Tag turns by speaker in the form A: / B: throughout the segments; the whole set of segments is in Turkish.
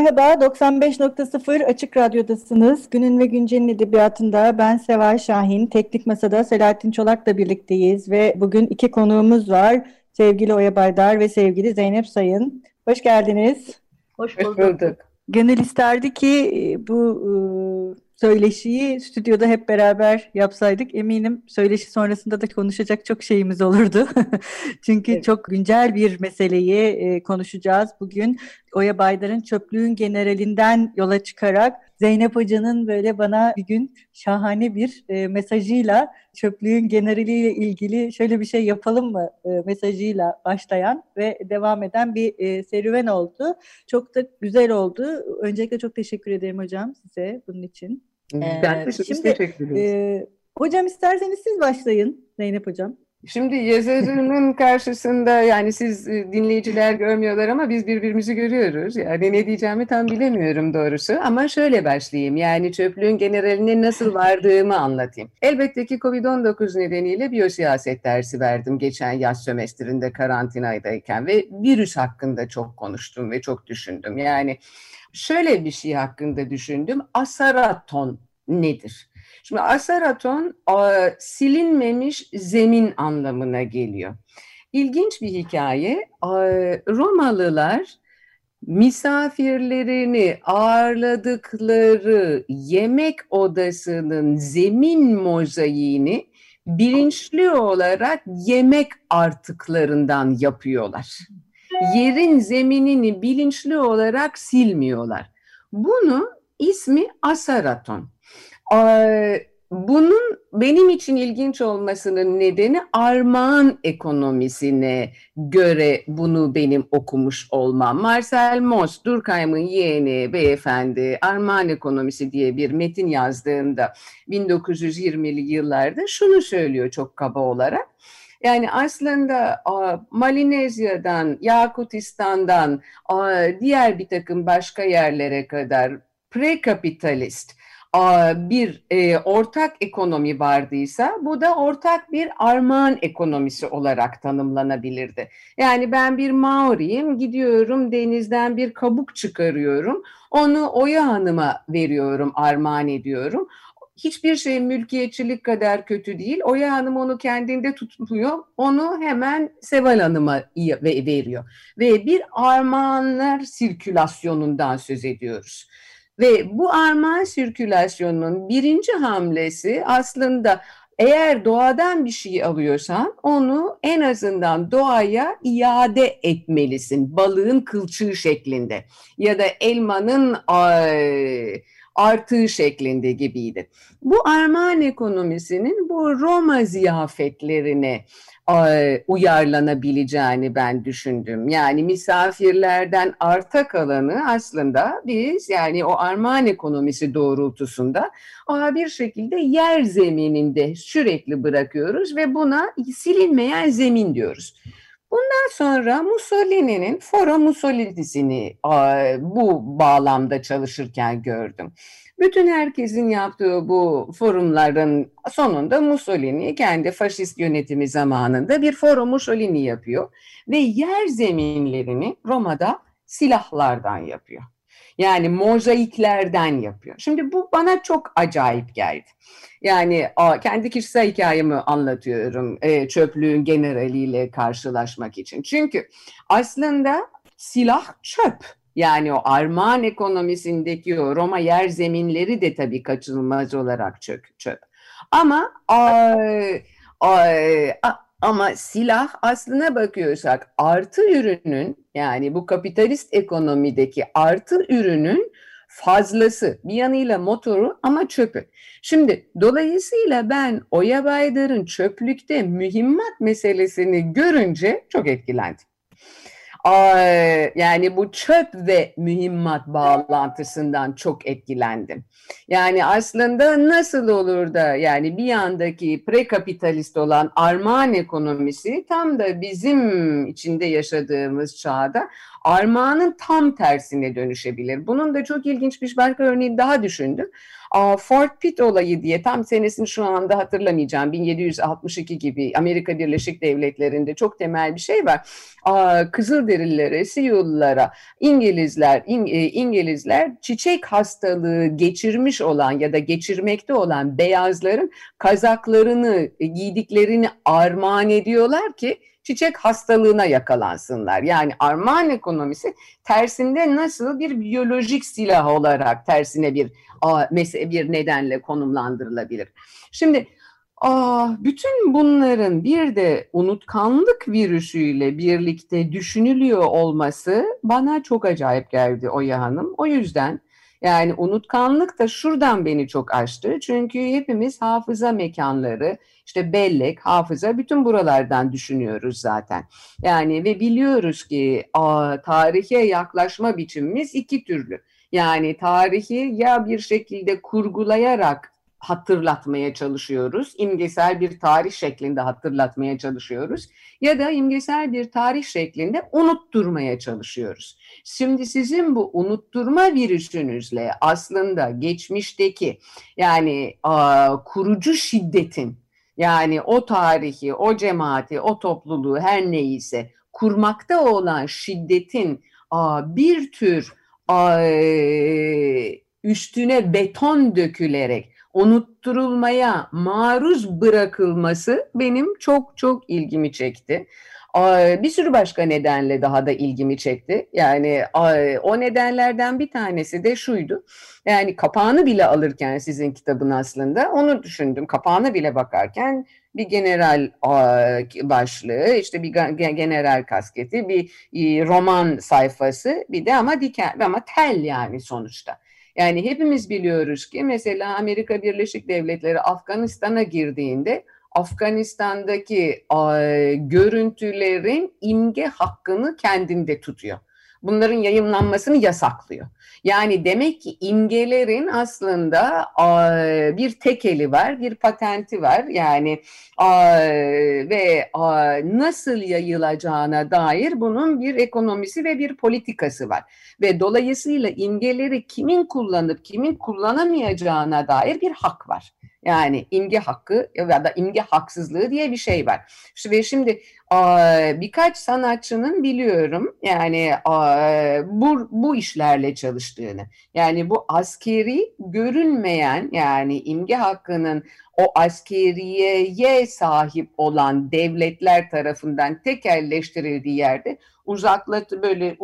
A: Merhaba, 95.0 Açık Radyo'dasınız. Günün ve Güncel'in edebiyatında ben Seval Şahin. Teknik Masa'da Selahattin Çolak'la birlikteyiz ve bugün iki konuğumuz var. Sevgili Oya Baydar ve sevgili Zeynep Sayın. Hoş geldiniz.
B: Hoş bulduk. Hoş bulduk.
A: Gönül isterdi ki e, bu e, söyleşiyi stüdyoda hep beraber yapsaydık eminim söyleşi sonrasında da konuşacak çok şeyimiz olurdu. Çünkü evet. çok güncel bir meseleyi e, konuşacağız bugün. Oya Baydar'ın çöplüğün generalinden yola çıkarak Zeynep Hoca'nın böyle bana bir gün şahane bir e, mesajıyla çöplüğün generaliyle ilgili şöyle bir şey yapalım mı e, mesajıyla başlayan ve devam eden bir e, serüven oldu. Çok da güzel oldu. Öncelikle çok teşekkür ederim hocam size bunun için.
B: Ben ee, şimdi, teşekkür ederim. E,
A: hocam isterseniz siz başlayın Zeynep hocam.
B: Şimdi yazarının karşısında yani siz e, dinleyiciler görmüyorlar ama biz birbirimizi görüyoruz. Yani ne diyeceğimi tam bilemiyorum doğrusu ama şöyle başlayayım. Yani çöplüğün generaline nasıl vardığımı anlatayım. Elbette ki Covid-19 nedeniyle biyosiyaset dersi verdim geçen yaz sömestrinde karantinaydayken ve virüs hakkında çok konuştum ve çok düşündüm. Yani şöyle bir şey hakkında düşündüm. Asaraton nedir? Şimdi asaraton silinmemiş zemin anlamına geliyor. İlginç bir hikaye. Romalılar misafirlerini ağırladıkları yemek odasının zemin mozaiğini bilinçli olarak yemek artıklarından yapıyorlar. Yerin zeminini bilinçli olarak silmiyorlar. Bunu ismi asaraton. Bunun benim için ilginç olmasının nedeni armağan ekonomisine göre bunu benim okumuş olmam. Marcel Mauss, Durkheim'ın yeğeni beyefendi armağan ekonomisi diye bir metin yazdığında 1920'li yıllarda şunu söylüyor çok kaba olarak. Yani aslında Malinezya'dan, Yakutistan'dan, diğer bir takım başka yerlere kadar pre-kapitalist bir e, ortak ekonomi vardıysa bu da ortak bir armağan ekonomisi olarak tanımlanabilirdi. Yani ben bir Maori'yim gidiyorum denizden bir kabuk çıkarıyorum onu Oya Hanım'a veriyorum armağan ediyorum hiçbir şey mülkiyetçilik kadar kötü değil. Oya Hanım onu kendinde tutmuyor. Onu hemen Seval Hanım'a veriyor. Ve bir armağanlar sirkülasyonundan söz ediyoruz. Ve bu armağan sirkülasyonunun birinci hamlesi aslında eğer doğadan bir şey alıyorsan onu en azından doğaya iade etmelisin. Balığın kılçığı şeklinde ya da elmanın artığı şeklinde gibiydi. Bu armağan ekonomisinin bu Roma ziyafetlerine uyarlanabileceğini ben düşündüm. Yani misafirlerden arta kalanı aslında biz yani o armağan ekonomisi doğrultusunda bir şekilde yer zemininde sürekli bırakıyoruz ve buna silinmeyen zemin diyoruz. Bundan sonra Mussolini'nin Foro Mussolini'sini bu bağlamda çalışırken gördüm. Bütün herkesin yaptığı bu forumların sonunda Mussolini kendi faşist yönetimi zamanında bir forum Mussolini yapıyor ve yer zeminlerini Roma'da silahlardan yapıyor. Yani mozaiklerden yapıyor. Şimdi bu bana çok acayip geldi. Yani kendi kişisel hikayemi anlatıyorum e, çöplüğün generaliyle karşılaşmak için. Çünkü aslında silah çöp. Yani o armağan ekonomisindeki o Roma yer zeminleri de tabii kaçınılmaz olarak çöp. çöp. Ama ay, ay, ama silah aslına bakıyorsak artı ürünün yani bu kapitalist ekonomideki artı ürünün fazlası bir yanıyla motoru ama çöpü. Şimdi dolayısıyla ben Oya Baydar'ın çöplükte mühimmat meselesini görünce çok etkilendim yani bu çöp ve mühimmat bağlantısından çok etkilendim. Yani aslında nasıl olur da yani bir yandaki prekapitalist olan armağan ekonomisi tam da bizim içinde yaşadığımız çağda armağanın tam tersine dönüşebilir. Bunun da çok ilginç bir başka örneği daha düşündüm. Fort Pitt olayı diye tam senesini şu anda hatırlamayacağım 1762 gibi Amerika Birleşik Devletleri'nde çok temel bir şey var. Kızılderililere, Siyullara, İngilizler, e, İngilizler çiçek hastalığı geçirmiş olan ya da geçirmekte olan beyazların kazaklarını, giydiklerini armağan ediyorlar ki çiçek hastalığına yakalansınlar. Yani armağan ekonomisi tersinde nasıl bir biyolojik silah olarak tersine bir bir nedenle konumlandırılabilir. Şimdi bütün bunların bir de unutkanlık virüsüyle birlikte düşünülüyor olması bana çok acayip geldi Oya Hanım. O yüzden yani unutkanlık da şuradan beni çok açtı. Çünkü hepimiz hafıza mekanları, işte bellek, hafıza bütün buralardan düşünüyoruz zaten. Yani ve biliyoruz ki a, tarihe yaklaşma biçimimiz iki türlü. Yani tarihi ya bir şekilde kurgulayarak hatırlatmaya çalışıyoruz. İmgesel bir tarih şeklinde hatırlatmaya çalışıyoruz. Ya da imgesel bir tarih şeklinde unutturmaya çalışıyoruz. Şimdi sizin bu unutturma virüsünüzle aslında geçmişteki yani a, kurucu şiddetin yani o tarihi, o cemaati, o topluluğu her neyse kurmakta olan şiddetin a, bir tür a, üstüne beton dökülerek unutturulmaya maruz bırakılması benim çok çok ilgimi çekti. Bir sürü başka nedenle daha da ilgimi çekti. Yani o nedenlerden bir tanesi de şuydu. Yani kapağını bile alırken sizin kitabın aslında onu düşündüm. Kapağını bile bakarken bir general başlığı, işte bir general kasketi, bir roman sayfası, bir de ama diken ama tel yani sonuçta. Yani hepimiz biliyoruz ki mesela Amerika Birleşik Devletleri Afganistan'a girdiğinde Afganistan'daki görüntülerin imge hakkını kendinde tutuyor. Bunların yayınlanmasını yasaklıyor. Yani demek ki imgelerin aslında bir tekeli var, bir patenti var. Yani ve nasıl yayılacağına dair bunun bir ekonomisi ve bir politikası var. Ve dolayısıyla imgeleri kimin kullanıp kimin kullanamayacağına dair bir hak var. Yani imge hakkı ya da imge haksızlığı diye bir şey var. Ve şimdi birkaç sanatçının biliyorum yani bu, bu işlerle çalıştığını. Yani bu askeri görünmeyen yani imge hakkının o askeriyeye sahip olan devletler tarafından tekelleştirildiği yerde uzaklatı böyle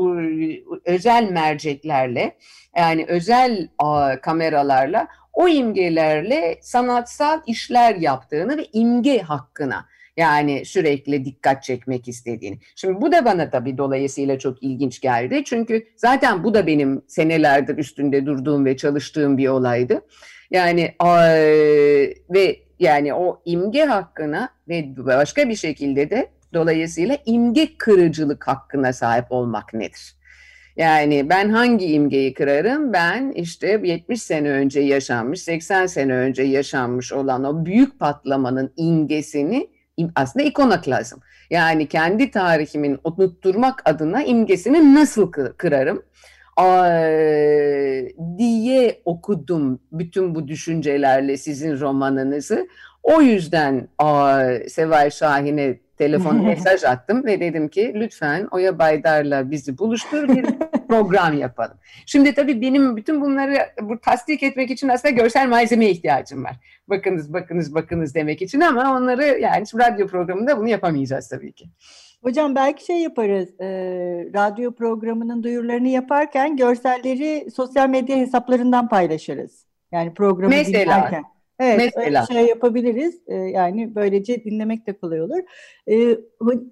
B: özel merceklerle yani özel kameralarla o imgelerle sanatsal işler yaptığını ve imge hakkına yani sürekli dikkat çekmek istediğini. Şimdi bu da bana tabii dolayısıyla çok ilginç geldi. Çünkü zaten bu da benim senelerdir üstünde durduğum ve çalıştığım bir olaydı. Yani ve yani o imge hakkına ve başka bir şekilde de dolayısıyla imge kırıcılık hakkına sahip olmak nedir? Yani ben hangi imgeyi kırarım? Ben işte 70 sene önce yaşanmış, 80 sene önce yaşanmış olan o büyük patlamanın imgesini aslında ikonoklazm. Yani kendi tarihimin unutturmak adına imgesini nasıl kırarım? diye okudum bütün bu düşüncelerle sizin romanınızı. O yüzden Seval Şahin'e telefon mesaj attım ve dedim ki lütfen Oya Baydar'la bizi buluştur bir program yapalım. Şimdi tabii benim bütün bunları bu tasdik etmek için aslında görsel malzemeye ihtiyacım var. Bakınız bakınız bakınız demek için ama onları yani radyo programında bunu yapamayacağız tabii ki.
A: Hocam belki şey yaparız, e, radyo programının duyurularını yaparken görselleri sosyal medya hesaplarından paylaşırız. Yani programı Mesela, dinlerken. Evet, Mesela. şey yapabiliriz. Ee, yani böylece dinlemek de kolay olur. Ee,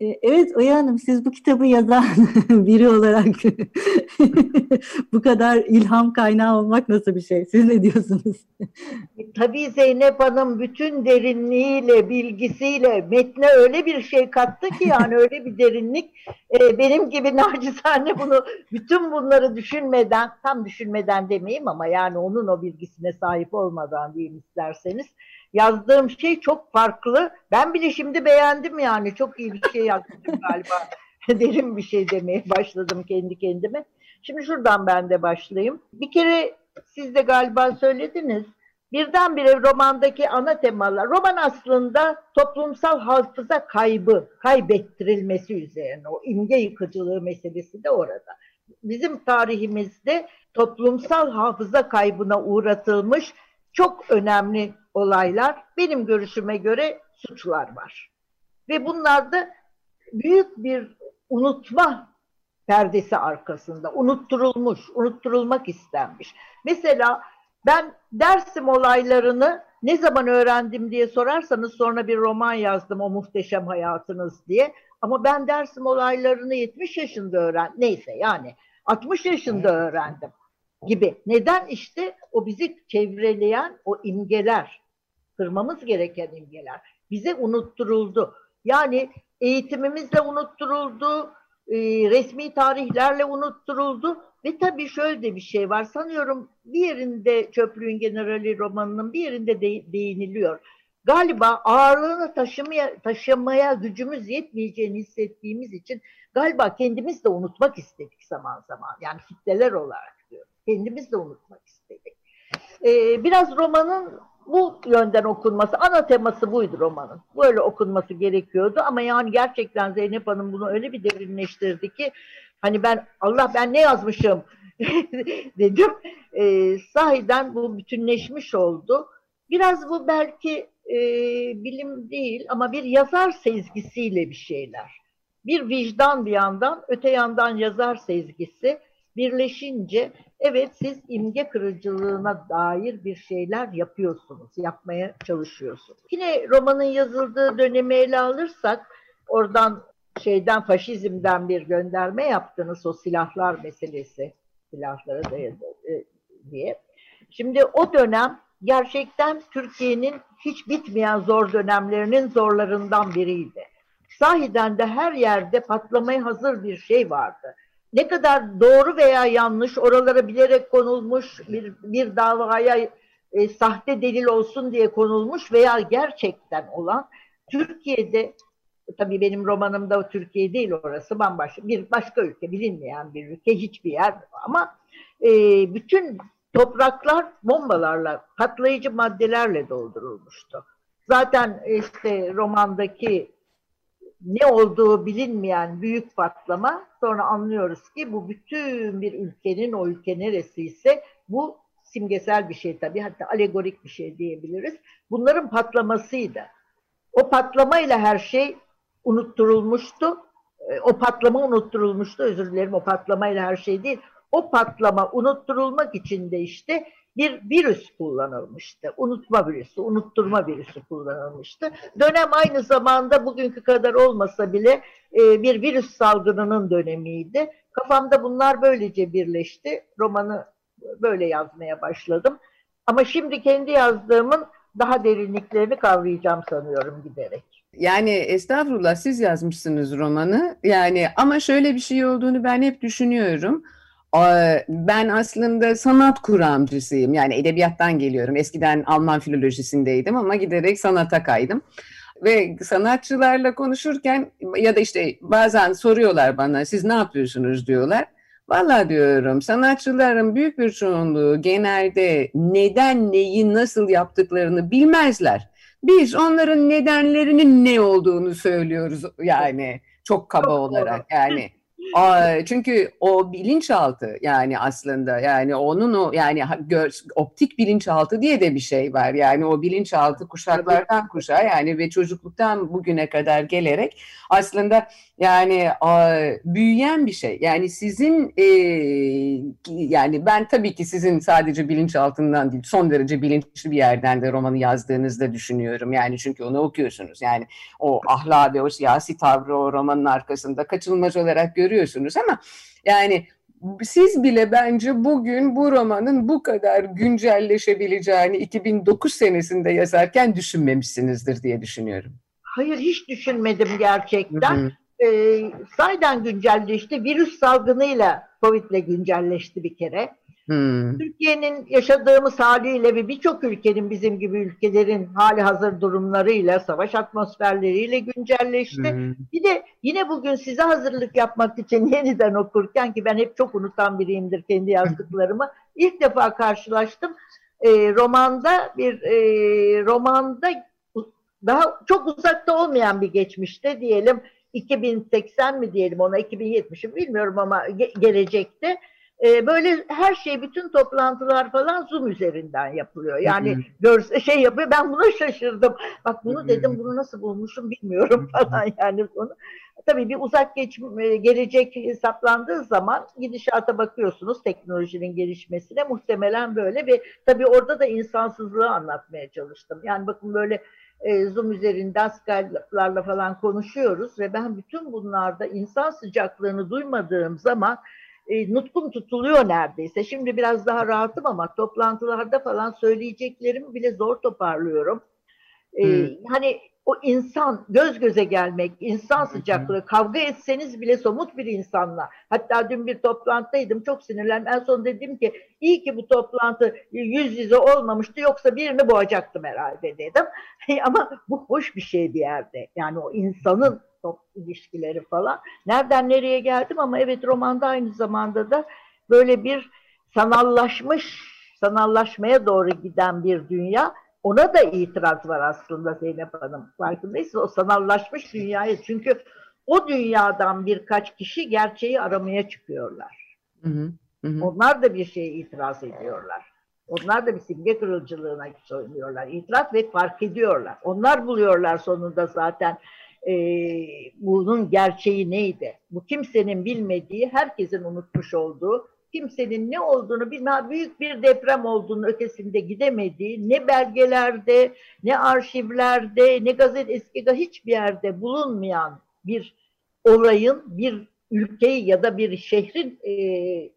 A: e, evet Oya Hanım, siz bu kitabı yazan biri olarak bu kadar ilham kaynağı olmak nasıl bir şey? Siz ne diyorsunuz?
C: E, tabii Zeynep Hanım bütün derinliğiyle, bilgisiyle metne öyle bir şey kattı ki yani öyle bir derinlik. E, benim gibi nacizane bunu bütün bunları düşünmeden, tam düşünmeden demeyeyim ama yani onun o bilgisine sahip olmadan diyeyim isterseniz yazdığım şey çok farklı. Ben bile şimdi beğendim yani. Çok iyi bir şey yazdım galiba. Derin bir şey demeye başladım kendi kendime. Şimdi şuradan ben de başlayayım. Bir kere siz de galiba söylediniz. Birdenbire romandaki ana temalar, roman aslında toplumsal hafıza kaybı, kaybettirilmesi üzerine, o imge yıkıcılığı meselesi de orada. Bizim tarihimizde toplumsal hafıza kaybına uğratılmış çok önemli olaylar, benim görüşüme göre suçlar var. Ve bunlarda büyük bir unutma perdesi arkasında, unutturulmuş, unutturulmak istenmiş. Mesela ben Dersim olaylarını ne zaman öğrendim diye sorarsanız sonra bir roman yazdım o muhteşem hayatınız diye. Ama ben Dersim olaylarını 70 yaşında öğren, neyse yani 60 yaşında öğrendim gibi. Neden işte o bizi çevreleyen o imgeler, kırmamız gereken imgeler bize unutturuldu. Yani eğitimimizle unutturuldu, e, resmi tarihlerle unutturuldu ve tabii şöyle de bir şey var. Sanıyorum bir yerinde Çöplüğün Generali romanının bir yerinde de, değiniliyor. Galiba ağırlığını taşımaya, taşımaya gücümüz yetmeyeceğini hissettiğimiz için galiba kendimiz de unutmak istedik zaman zaman. Yani kitleler olarak. Kendimiz de unutmak istedik. Ee, biraz romanın bu yönden okunması, ana teması buydu romanın. Böyle okunması gerekiyordu ama yani gerçekten Zeynep Hanım bunu öyle bir derinleştirdi ki hani ben Allah ben ne yazmışım dedim. E, sahiden bu bütünleşmiş oldu. Biraz bu belki e, bilim değil ama bir yazar sezgisiyle bir şeyler. Bir vicdan bir yandan, öte yandan yazar sezgisi birleşince evet siz imge kırıcılığına dair bir şeyler yapıyorsunuz, yapmaya çalışıyorsunuz. Yine romanın yazıldığı dönemi ele alırsak oradan şeyden faşizmden bir gönderme yaptınız o silahlar meselesi silahlara dayalı e, diye. Şimdi o dönem gerçekten Türkiye'nin hiç bitmeyen zor dönemlerinin zorlarından biriydi. Sahiden de her yerde patlamaya hazır bir şey vardı ne kadar doğru veya yanlış oralara bilerek konulmuş bir, bir davaya e, sahte delil olsun diye konulmuş veya gerçekten olan Türkiye'de tabii benim romanımda Türkiye değil orası bambaşka bir başka ülke bilinmeyen bir ülke hiçbir yer ama e, bütün topraklar bombalarla patlayıcı maddelerle doldurulmuştu. Zaten işte romandaki ne olduğu bilinmeyen büyük patlama sonra anlıyoruz ki bu bütün bir ülkenin o ülke neresiyse bu simgesel bir şey tabii hatta alegorik bir şey diyebiliriz. Bunların patlamasıydı. O patlamayla her şey unutturulmuştu. E, o patlama unutturulmuştu. Özür dilerim o patlamayla her şey değil. O patlama unutturulmak için de işte bir virüs kullanılmıştı. Unutma virüsü, unutturma virüsü kullanılmıştı. Dönem aynı zamanda bugünkü kadar olmasa bile e, bir virüs salgınının dönemiydi. Kafamda bunlar böylece birleşti. Romanı böyle yazmaya başladım. Ama şimdi kendi yazdığımın daha derinliklerini kavrayacağım sanıyorum giderek.
B: Yani estağfurullah siz yazmışsınız romanı. Yani ama şöyle bir şey olduğunu ben hep düşünüyorum ben aslında sanat kuramcısıyım. Yani edebiyattan geliyorum. Eskiden Alman filolojisindeydim ama giderek sanata kaydım. Ve sanatçılarla konuşurken ya da işte bazen soruyorlar bana siz ne yapıyorsunuz diyorlar. Valla diyorum sanatçıların büyük bir çoğunluğu genelde neden neyi nasıl yaptıklarını bilmezler. Biz onların nedenlerinin ne olduğunu söylüyoruz yani çok kaba olarak yani. Çünkü o bilinçaltı yani aslında yani onun o yani optik bilinçaltı diye de bir şey var. Yani o bilinçaltı kuşaklardan kuşağa yani ve çocukluktan bugüne kadar gelerek aslında yani büyüyen bir şey. Yani sizin e, yani ben tabii ki sizin sadece bilinçaltından değil son derece bilinçli bir yerden de romanı yazdığınızda düşünüyorum. Yani çünkü onu okuyorsunuz. Yani o ahlak ve o siyasi tavrı o romanın arkasında kaçınılmaz olarak görüyorsunuz ama yani siz bile bence bugün bu romanın bu kadar güncelleşebileceğini 2009 senesinde yazarken düşünmemişsinizdir diye düşünüyorum.
C: Hayır hiç düşünmedim gerçekten. Hı hı. Ee, sayeden güncelleşti. Virüs salgınıyla Covid'le güncelleşti bir kere. Hmm. Türkiye'nin yaşadığımız haliyle ve birçok ülkenin bizim gibi ülkelerin hali hazır durumlarıyla, savaş atmosferleriyle güncelleşti. Hmm. Bir de yine bugün size hazırlık yapmak için yeniden okurken ki ben hep çok unutan biriyimdir kendi yazdıklarımı. ilk defa karşılaştım. E, romanda bir e, romanda daha çok uzakta olmayan bir geçmişte diyelim 2080 mi diyelim ona 2070'i bilmiyorum ama ge gelecekte e, böyle her şey bütün toplantılar falan Zoom üzerinden yapılıyor. Yani görse şey yapıyor. Ben buna şaşırdım. Bak bunu dedim bunu nasıl bulmuşum bilmiyorum falan yani bunu. Tabii bir uzak geç, e, gelecek hesaplandığı zaman gidişata bakıyorsunuz teknolojinin gelişmesine muhtemelen böyle ve tabii orada da insansızlığı anlatmaya çalıştım. Yani bakın böyle e, Zoom üzerinden Skype'larla falan konuşuyoruz ve ben bütün bunlarda insan sıcaklığını duymadığım zaman e, nutkum tutuluyor neredeyse. Şimdi biraz daha rahatım ama toplantılarda falan söyleyeceklerimi bile zor toparlıyorum. E, hmm. Hani o insan göz göze gelmek, insan sıcaklığı, kavga etseniz bile somut bir insanla. Hatta dün bir toplantıdaydım, çok sinirlendim. En son dedim ki iyi ki bu toplantı yüz yüze olmamıştı yoksa birini boğacaktım herhalde dedim. Ama bu hoş bir şey bir yerde. Yani o insanın top ilişkileri falan. Nereden nereye geldim ama evet romanda aynı zamanda da böyle bir sanallaşmış, sanallaşmaya doğru giden bir dünya ona da itiraz var aslında Zeynep Hanım. Farkındaysanız o sanallaşmış dünyaya. Çünkü o dünyadan birkaç kişi gerçeği aramaya çıkıyorlar. Hı hı, hı. Onlar da bir şeye itiraz ediyorlar. Onlar da bir simge kırılcılığına söylüyorlar. İtiraz ve fark ediyorlar. Onlar buluyorlar sonunda zaten e, bunun gerçeği neydi? Bu kimsenin bilmediği, herkesin unutmuş olduğu kimsenin ne olduğunu bilmem büyük bir deprem olduğunu ötesinde gidemediği ne belgelerde ne arşivlerde ne gazete eski hiçbir yerde bulunmayan bir olayın bir ülkeyi ya da bir şehrin e,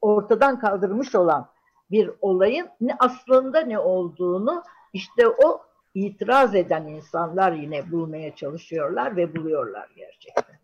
C: ortadan kaldırmış olan bir olayın ne aslında ne olduğunu işte o itiraz eden insanlar yine bulmaya çalışıyorlar ve buluyorlar gerçekten.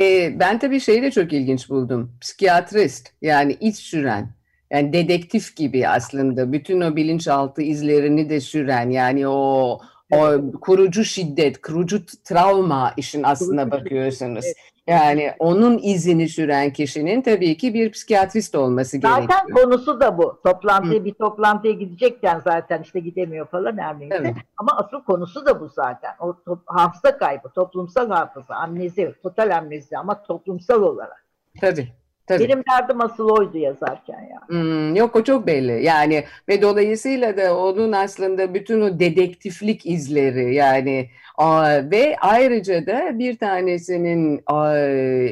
B: E, ben tabii şeyi de çok ilginç buldum. Psikiyatrist yani iç süren yani dedektif gibi aslında bütün o bilinçaltı izlerini de süren yani o o kurucu şiddet, kurucu travma işin aslına bakıyorsunuz. Yani onun izini süren kişinin tabii ki bir psikiyatrist olması
C: zaten
B: gerekiyor.
C: Zaten konusu da bu. Toplantıya bir toplantıya gidecekken zaten işte gidemiyor falan her neyse. Evet. Ama asıl konusu da bu zaten. O to- hafıza kaybı, toplumsal hafıza, amnezi, total amnezi ama toplumsal olarak.
B: Tabii. Tabii.
C: Benim derdim asıl oydu yazarken yani.
B: Hmm, yok o çok belli yani ve dolayısıyla da onun aslında bütün o dedektiflik izleri yani a, ve ayrıca da bir tanesinin a,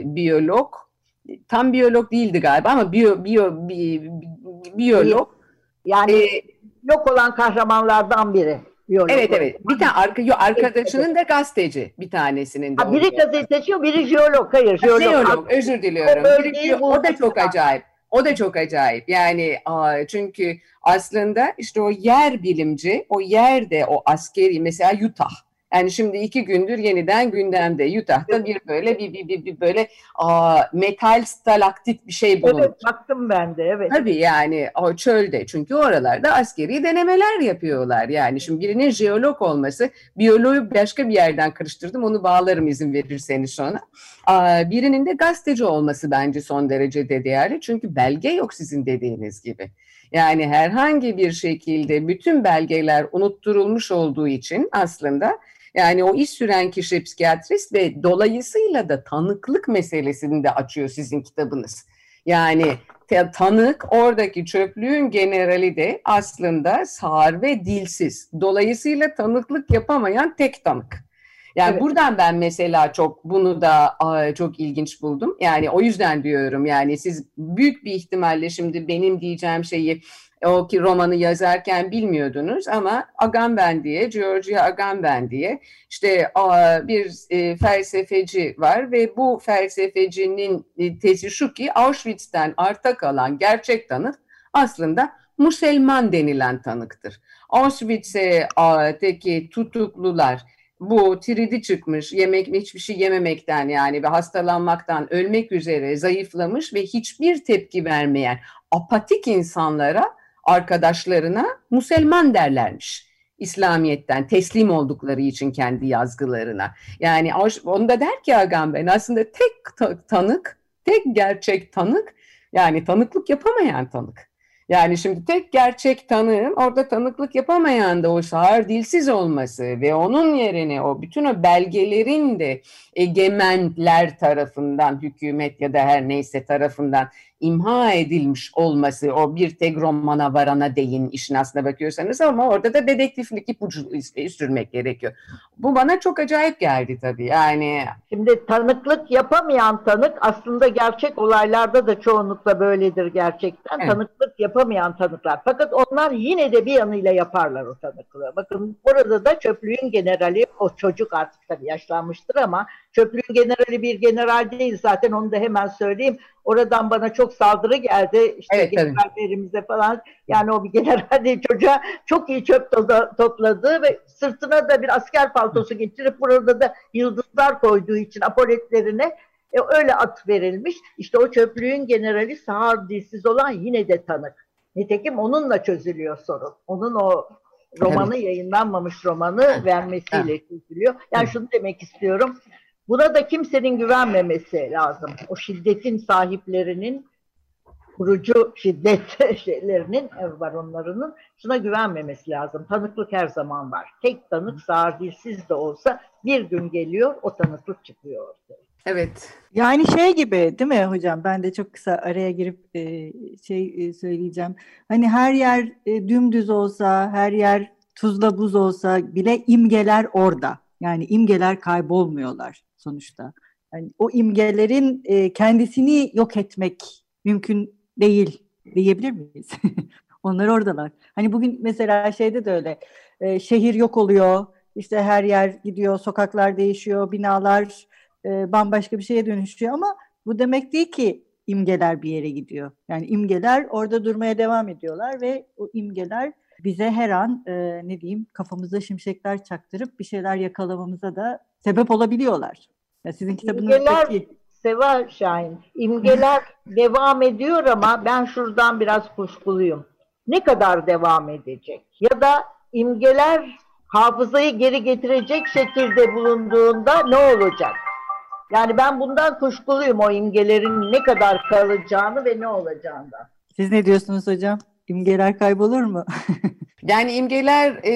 B: biyolog tam biyolog değildi galiba ama biyo, biyo, bi, biyolog.
C: Yani e, yok olan kahramanlardan biri.
B: Biyolog. Evet evet. Bir tane arka, yok, arkadaşının da gazeteci bir tanesinin de.
C: Ha, biri gazeteci, biri jeolog. Hayır, jeolog. Jeolog,
B: özür diliyorum. O, biri, o da çok acayip. O da çok acayip. Yani çünkü aslında işte o yer bilimci, o yerde o askeri mesela Utah yani şimdi iki gündür yeniden gündemde. Utah'ta bir böyle bir, bir, bir, bir böyle aa, metal stalaktit bir şey bulundu.
C: Evet baktım ben de evet.
B: Tabii yani o çölde çünkü oralarda askeri denemeler yapıyorlar. Yani şimdi birinin jeolog olması biyoloğu başka bir yerden karıştırdım onu bağlarım izin verirseniz sonra. Aa, birinin de gazeteci olması bence son derece de değerli. Çünkü belge yok sizin dediğiniz gibi. Yani herhangi bir şekilde bütün belgeler unutturulmuş olduğu için aslında Yani o iş süren kişi psikiyatrist ve dolayısıyla da tanıklık meselesini de açıyor sizin kitabınız. Yani tanık oradaki çöplüğün generali de aslında sağır ve dilsiz. Dolayısıyla tanıklık yapamayan tek tanık. Yani evet. buradan ben mesela çok bunu da çok ilginç buldum. Yani o yüzden diyorum yani siz büyük bir ihtimalle şimdi benim diyeceğim şeyi o ki romanı yazarken bilmiyordunuz ama Agamben diye, Georgia Agamben diye işte bir e, felsefeci var ve bu felsefecinin e, tezi şu ki Auschwitz'ten arta kalan gerçek tanık aslında Müslüman denilen tanıktır. Auschwitz'teki tutuklular bu tridi çıkmış, yemek hiçbir şey yememekten yani ve hastalanmaktan ölmek üzere zayıflamış ve hiçbir tepki vermeyen apatik insanlara arkadaşlarına Müslüman derlermiş. İslamiyet'ten teslim oldukları için kendi yazgılarına. Yani onda der ki Agamben aslında tek tanık, tek gerçek tanık yani tanıklık yapamayan tanık. Yani şimdi tek gerçek tanığın orada tanıklık yapamayan da o sağır dilsiz olması ve onun yerine o bütün o belgelerin de egemenler tarafından hükümet ya da her neyse tarafından imha edilmiş olması o bir tek romana varana değin işin aslına bakıyorsanız ama orada da dedektiflik ipucu sürmek gerekiyor. Bu bana çok acayip geldi tabii yani.
C: Şimdi tanıklık yapamayan tanık aslında gerçek olaylarda da çoğunlukla böyledir gerçekten. Evet. Tanıklık yapamayan tanıklar. Fakat onlar yine de bir yanıyla yaparlar o tanıklığı. Bakın burada da çöplüğün generali o çocuk artık tabii yaşlanmıştır ama çöplüğün generali bir general değil zaten onu da hemen söyleyeyim. Oradan bana çok saldırı geldi. İşte evet, generallerimize falan. Yani o bir general değil çocuğa çok iyi çöp topladı ve sırtına da bir asker paltosu getirip burada da yıldızlar koyduğu için apoletlerine e, öyle at verilmiş. İşte o çöplüğün generali sağır dilsiz olan yine de tanık. Nitekim onunla çözülüyor sorun. Onun o romanı yayınlanmamış romanı vermesiyle çözülüyor. Yani şunu demek istiyorum. Buna da kimsenin güvenmemesi lazım. O şiddetin sahiplerinin kurucu şiddet şeylerinin, baronlarının şuna güvenmemesi lazım. Tanıklık her zaman var. Tek tanık sağır dilsiz de olsa bir gün geliyor o tanıklık çıkıyor ortaya.
B: Evet.
A: Yani şey gibi değil mi hocam? Ben de çok kısa araya girip e, şey e, söyleyeceğim. Hani her yer e, dümdüz olsa, her yer tuzla buz olsa bile imgeler orada. Yani imgeler kaybolmuyorlar sonuçta. Yani o imgelerin e, kendisini yok etmek mümkün değil diyebilir miyiz? Onlar oradalar. Hani bugün mesela şeyde de öyle. E, şehir yok oluyor. İşte her yer gidiyor, sokaklar değişiyor, binalar e, bambaşka bir şeye dönüşüyor ama bu demek değil ki imgeler bir yere gidiyor. Yani imgeler orada durmaya devam ediyorlar ve o imgeler bize her an e, ne diyeyim kafamıza şimşekler çaktırıp bir şeyler yakalamamıza da sebep olabiliyorlar. Ya sizin kitabınızdaki...
C: İmgeler, Seva Şahin, imgeler devam ediyor ama ben şuradan biraz kuşkuluyum. Ne kadar devam edecek? Ya da imgeler hafızayı geri getirecek şekilde bulunduğunda ne olacak? Yani ben bundan kuşkuluyum o imgelerin ne kadar kalacağını ve ne olacağından.
A: Siz ne diyorsunuz hocam? İmgeler kaybolur mu?
B: yani imgeler e,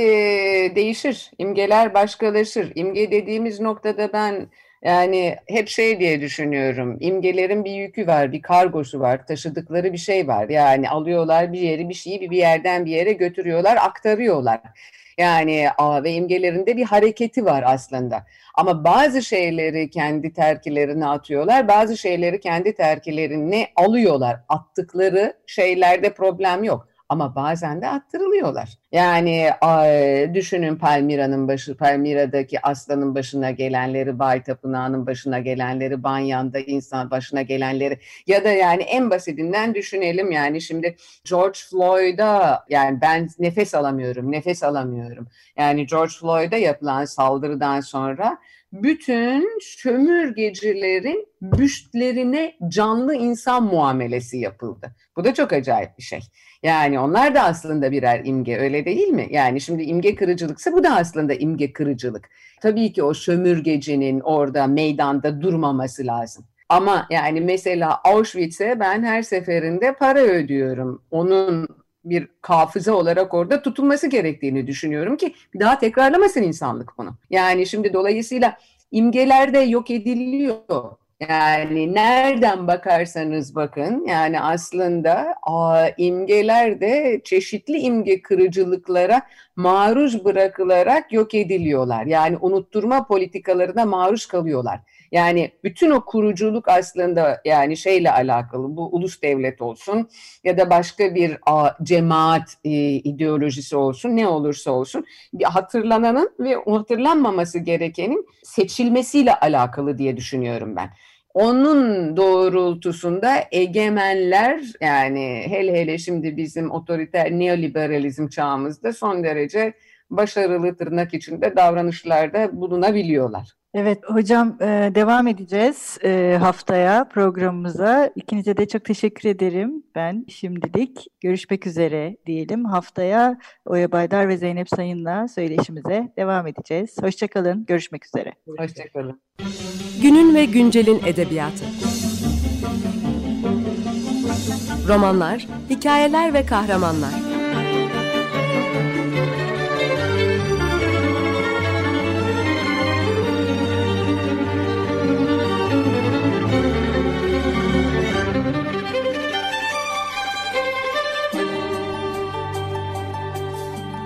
B: değişir, imgeler başkalaşır. İmge dediğimiz noktada ben yani hep şey diye düşünüyorum. İmgelerin bir yükü var, bir kargosu var, taşıdıkları bir şey var. Yani alıyorlar bir yeri, bir şeyi bir yerden bir yere götürüyorlar, aktarıyorlar. Yani ve imgelerinde bir hareketi var aslında. Ama bazı şeyleri kendi terkilerine atıyorlar, bazı şeyleri kendi terkilerine alıyorlar. Attıkları şeylerde problem yok ama bazen de attırılıyorlar. Yani düşünün Palmira'nın başı, Palmira'daki aslanın başına gelenleri, Bay Tapınağı'nın başına gelenleri, Banyan'da insan başına gelenleri ya da yani en basitinden düşünelim yani şimdi George Floyd'a yani ben nefes alamıyorum, nefes alamıyorum. Yani George Floyd'a yapılan saldırıdan sonra bütün sömürgecilerin büstlerine canlı insan muamelesi yapıldı. Bu da çok acayip bir şey. Yani onlar da aslında birer imge öyle değil mi? Yani şimdi imge kırıcılıksa bu da aslında imge kırıcılık. Tabii ki o sömürgecinin orada meydanda durmaması lazım. Ama yani mesela Auschwitz'e ben her seferinde para ödüyorum. Onun bir hafıza olarak orada tutulması gerektiğini düşünüyorum ki daha tekrarlamasın insanlık bunu. Yani şimdi dolayısıyla imgeler de yok ediliyor. Yani nereden bakarsanız bakın yani aslında a, imgeler de çeşitli imge kırıcılıklara maruz bırakılarak yok ediliyorlar. Yani unutturma politikalarına maruz kalıyorlar. Yani bütün o kuruculuk aslında yani şeyle alakalı bu ulus devlet olsun ya da başka bir a, cemaat e, ideolojisi olsun ne olursa olsun bir hatırlananın ve hatırlanmaması gerekenin seçilmesiyle alakalı diye düşünüyorum ben. Onun doğrultusunda egemenler yani hele hele şimdi bizim otoriter neoliberalizm çağımızda son derece başarılı tırnak içinde davranışlarda bulunabiliyorlar.
A: Evet hocam e, devam edeceğiz e, haftaya programımıza. İkinize de çok teşekkür ederim ben şimdilik. Görüşmek üzere diyelim. Haftaya Oya Baydar ve Zeynep Sayın'la söyleşimize devam edeceğiz. Hoşçakalın, görüşmek üzere.
B: Hoşçakalın.
D: Günün ve güncelin edebiyatı. Romanlar, hikayeler ve kahramanlar.